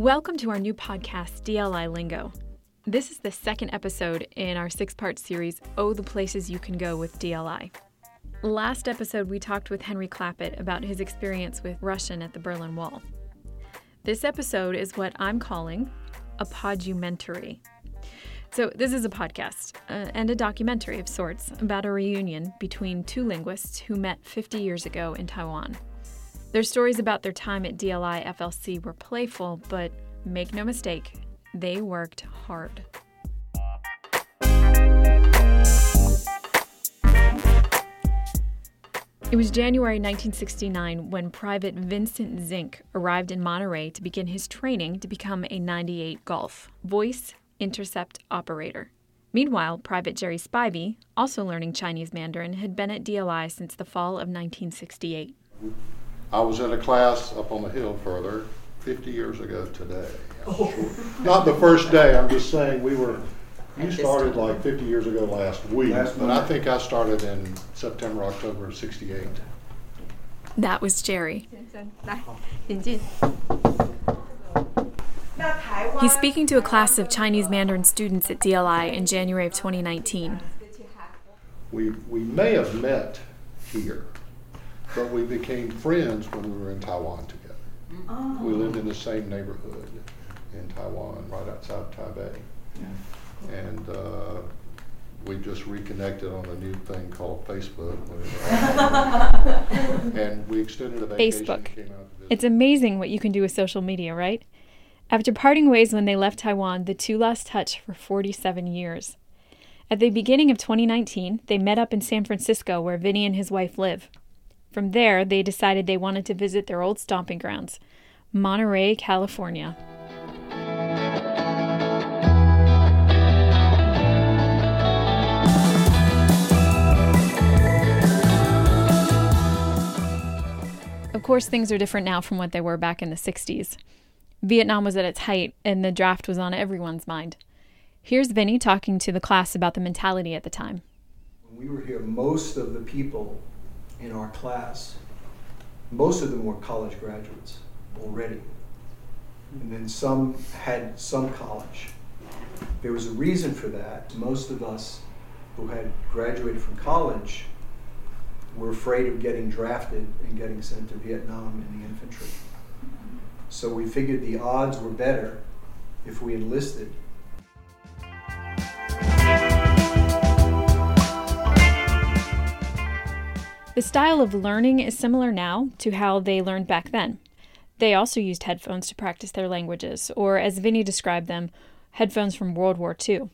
Welcome to our new podcast, DLI Lingo. This is the second episode in our six part series, Oh, the Places You Can Go with DLI. Last episode, we talked with Henry Clappett about his experience with Russian at the Berlin Wall. This episode is what I'm calling a podumentary. So, this is a podcast uh, and a documentary of sorts about a reunion between two linguists who met 50 years ago in Taiwan. Their stories about their time at DLI FLC were playful, but make no mistake, they worked hard. It was January 1969 when Private Vincent Zink arrived in Monterey to begin his training to become a 98 Golf voice intercept operator. Meanwhile, Private Jerry Spivey, also learning Chinese Mandarin, had been at DLI since the fall of 1968. I was in a class up on the hill further 50 years ago today. Not the first day, I'm just saying we were, you started like 50 years ago last week, Last but I Monday. think I started in September, October of 68. That was Jerry. 来，请进。 He's speaking to a class of Chinese Mandarin students at DLI in January of 2019. We, we may have met here, but we became friends when we were in Taiwan together. We lived in the same neighborhood in Taiwan, right outside Taipei. And uh, we just reconnected on a new thing called Facebook. and we extended a vacation. Facebook. Came out to visit. It's amazing what you can do with social media, right? After parting ways when they left Taiwan, the two lost touch for 47 years. At the beginning of 2019, they met up in San Francisco where Vinny and his wife live. From there, they decided they wanted to visit their old stomping grounds, Monterey, California. Of course, things are different now from what they were back in the 60s. Vietnam was at its height, and the draft was on everyone's mind. Here's Vinny talking to the class about the mentality at the time. When we were here, most of the people in our class, most of them were college graduates already. And then some had some college. There was a reason for that. Most of us who had graduated from college were afraid of getting drafted and getting sent to Vietnam in the infantry. So we figured the odds were better if we enlisted The style of learning is similar now to how they learned back then. They also used headphones to practice their languages, or as Vinny described them, headphones from World War II.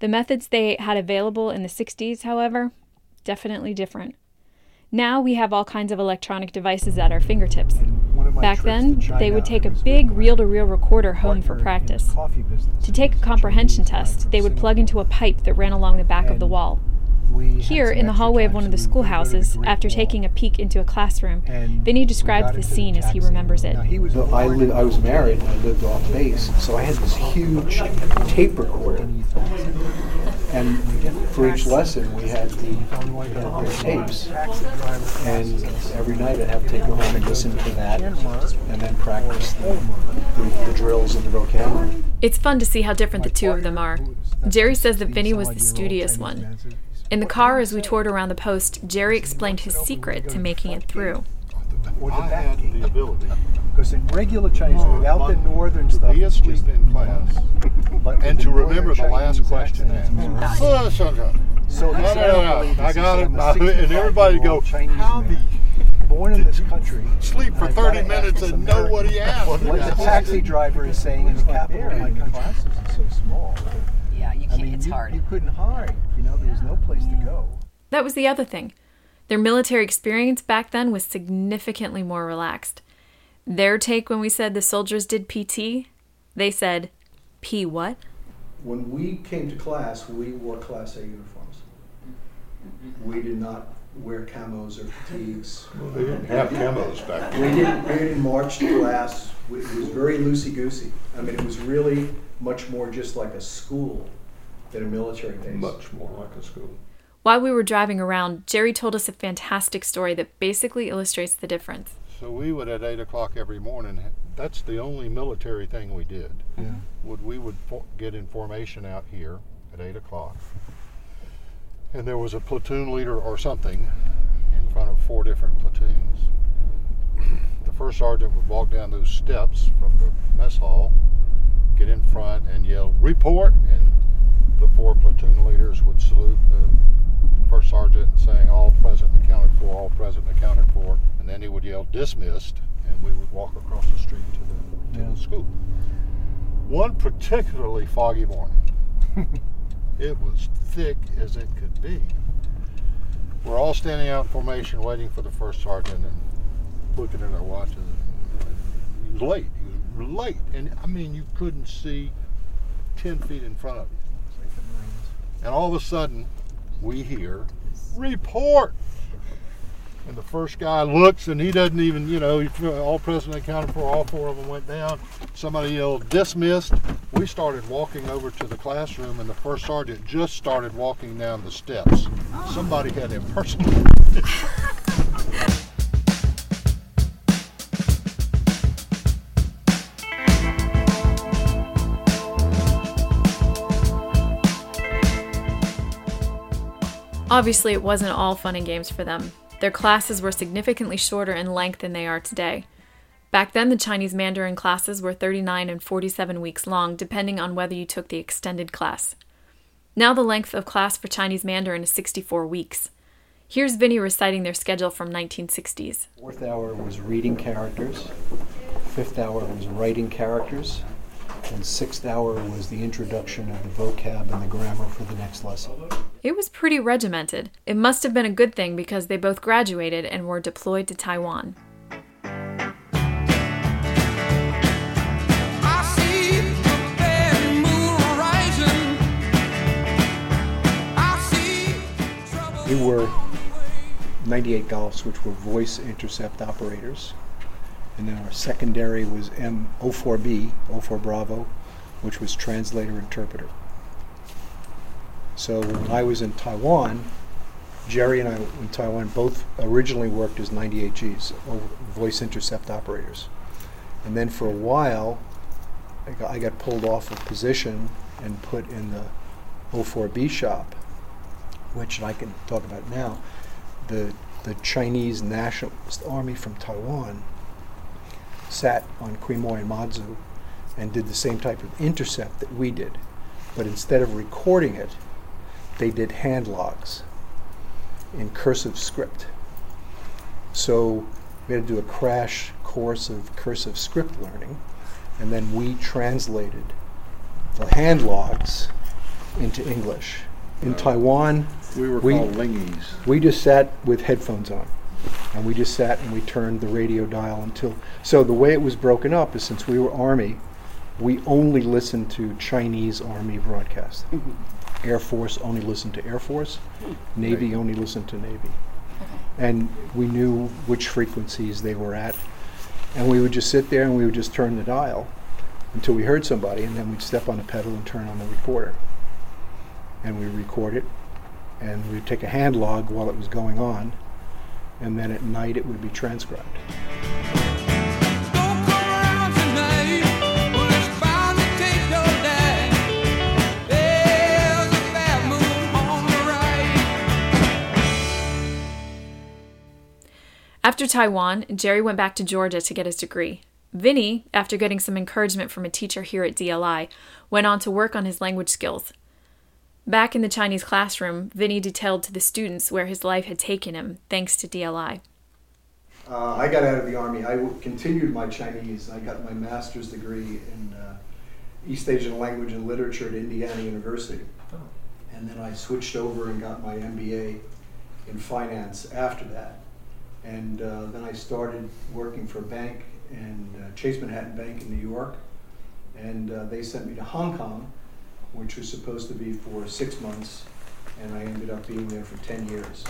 The methods they had available in the 60s, however, definitely different. Now we have all kinds of electronic devices at our fingertips. One of my Back then, they would take a big reel to reel recorder home for practice. the coffee business. To take a comprehension test, they would plug into a pipe that ran along the back of the wall. We had Here, in the hallway of one of the so we were gonna go to the schoolhouses, after taking a peek into a classroom, And Vinny we described the scene as he remembers it. Now, he was I, li- I was married and I lived off base, so I had this huge tape recorder. And for each lesson, we had the, the tapes. And every night I'd have to take it home and listen to that and then practice the, the, the drills and the vocabulary. It's fun to see how different the two of them are. Jerry says that Vinny was the studious one. In the car, as we toured around the post, Jerry explained his secret to making it through. Or the back had the ability Because in regular Chinese, without the northern to stuff, be it's asleep just in class but and to remember the northern last question accent, it's more- asked. Oh, so No, no, no, no. I got it. I'm And everybody go, Chinese how man, born in this country. Sleep for 30 minutes and know what he asked. What the taxi driver is saying in the capital of my country. Classes are so small. Yeah, you can't. mean, it's you, hard. you couldn't hide. You know, there was no place to go. That was the other thing. Their military experience back then was significantly more relaxed. Their take when we said the soldiers did PT, they said, P what? When we came to class, we wore Class A uniforms. We did not wear camos or fatigues. Well, They didn't have camos back We then. didn't, we didn't march to class. It was very loosey-goosey. I mean, it was really much more just like a school than a military base. Much more like a school. While we were driving around, Jerry told us a fantastic story that basically illustrates the difference. So we would at eight o'clock every morning. That's the only military thing we did. Yeah. Would we would fo- get in formation out here at eight o'clock, and there was a platoon leader or something in front of four different platoons. The first sergeant would walk down those steps from the mess hall, get in front, and yell "Report!" and the four platoon leaders would salute the first sergeant, saying "All present accounted for, all present accounted for," and then he would yell "Dismissed," and we would walk across the street to the to Yeah. the school. One particularly foggy morning, it was thick as it could be. We're all standing out in formation, waiting for the first sergeant, and looking at our watches. He was late. He was late, and I mean, you couldn't see ten feet in front of you. And all of a sudden, we hear, report! And the first guy looks and he doesn't even, you know, all present accounted for, all four of them went down. Somebody yelled, dismissed. We started walking over to the classroom and the first sergeant just started walking down the steps. Somebody had impersonated. Obviously, it wasn't all fun and games for them. Their classes were significantly shorter in length than they are today. Back then, the Chinese Mandarin classes were 39 and 47 weeks long, depending on whether you took the extended class. Now, the length of class for Chinese Mandarin is 64 weeks. Here's Vinny reciting their schedule from 1960s. Fourth hour was reading characters, fifth hour was writing characters, and sixth hour was the introduction of the vocab and the grammar for the next lesson. It was pretty regimented. It must have been a good thing because they both graduated and were deployed to Taiwan. I see the bad moon rising. I see trouble. We were 98 Golfs, which were voice intercept operators. And then our secondary was M04B, 04 Bravo, which was translator interpreter. So when I was in Taiwan, Jerry and I in Taiwan both originally worked as 98Gs, voice intercept operators. And then for a while, I got, I got pulled off of position and put in the 04B shop, which I can talk about now. The, the Chinese Nationalist Army from Taiwan sat on Quemoy and Mazu and did the same type of intercept that we did. But instead of recording it, they did hand logs in cursive script. So we had to do a crash course of cursive script learning, and then we translated the hand logs into English. In uh, Taiwan, We were We- called lingies. we just sat with headphones on. And we just sat and we turned the radio dial until. So the way it was broken up is since we were Army, we only listened to Chinese Army broadcast. Mm-hmm. Air Force only listened to Air Force. Hmm. Navy only listened to Navy. And we knew which frequencies they were at. And we would just sit there and we would just turn the dial until we heard somebody, and then we'd step on the pedal and turn on the recorder. And we'd record it, and we'd take a hand log while it was going on, and then at night it would be transcribed. After Taiwan, Jerry went back to Georgia to get his degree. Vinny, after getting some encouragement from a teacher here at DLI, went on to work on his language skills. Back in the Chinese classroom, Vinny detailed to the students where his life had taken him thanks to DLI. Uh, I got out of the army. I continued my Chinese. I got my master's degree in uh, East Asian language and literature at Indiana University, and then I switched over and got my MBA in finance after that. And uh, then I started working for a bank and uh, Chase Manhattan Bank in New York. And uh, they sent me to Hong Kong, which was supposed to be for six months. And I ended up being there for 10 years.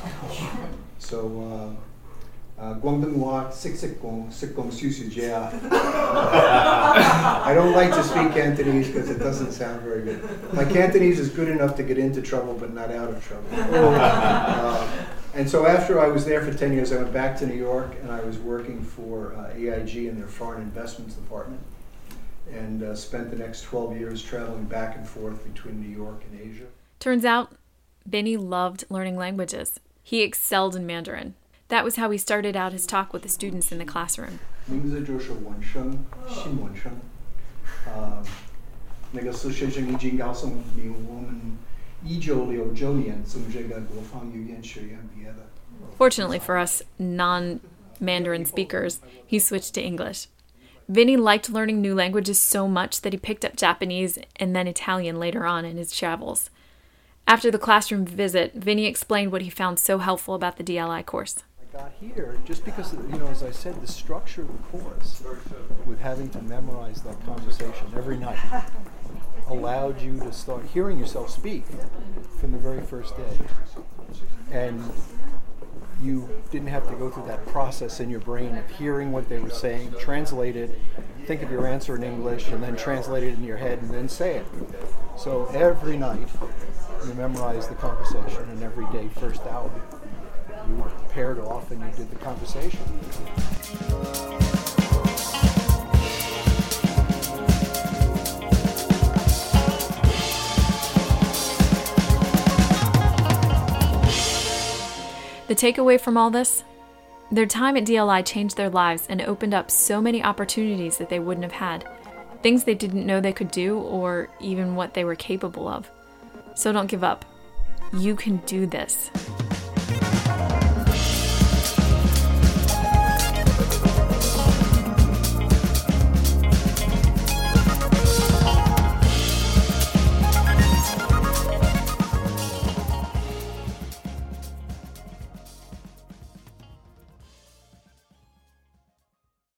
so, uh, uh, Guangdonghua, Sik Sik Gong, I don't like to speak Cantonese because it doesn't sound very good. My Cantonese is good enough to get into trouble, but not out of trouble. Uh, Uh, And so after I was there for 10 years, I went back to New York and I was working for uh, AIG in their foreign investments department and uh, spent the next 12 years traveling back and forth between New York and Asia. Turns out, Vinny loved learning languages. He excelled in Mandarin. That was how he started out his talk with the students in the classroom. 名字就是文生，姓文生。呃，那个是学生已经告诉你，我们 一九六九年从这个国防语言学院毕业的。 Fortunately for us non Mandarin speakers, he switched to English. Vinny liked learning new languages so much that he picked up Japanese and then Italian later on in his travels. After the classroom visit, Vinny explained what he found so helpful about the DLI course. I got here just because, of, you know, as I said, the structure of the course, with having to memorize that conversation every night, allowed you to start hearing yourself speak from the very first day. And you didn't have to go through that process in your brain of hearing what they were saying, translate it, think of your answer in English, and then translate it in your head and then say it. So every night you memorized the conversation, and every day, first hour, you were paired off and you did the conversation. Takeaway from all this? Their time at DLI changed their lives and opened up so many opportunities that they wouldn't have had. Things they didn't know they could do or even what they were capable of. So don't give up. You can do this.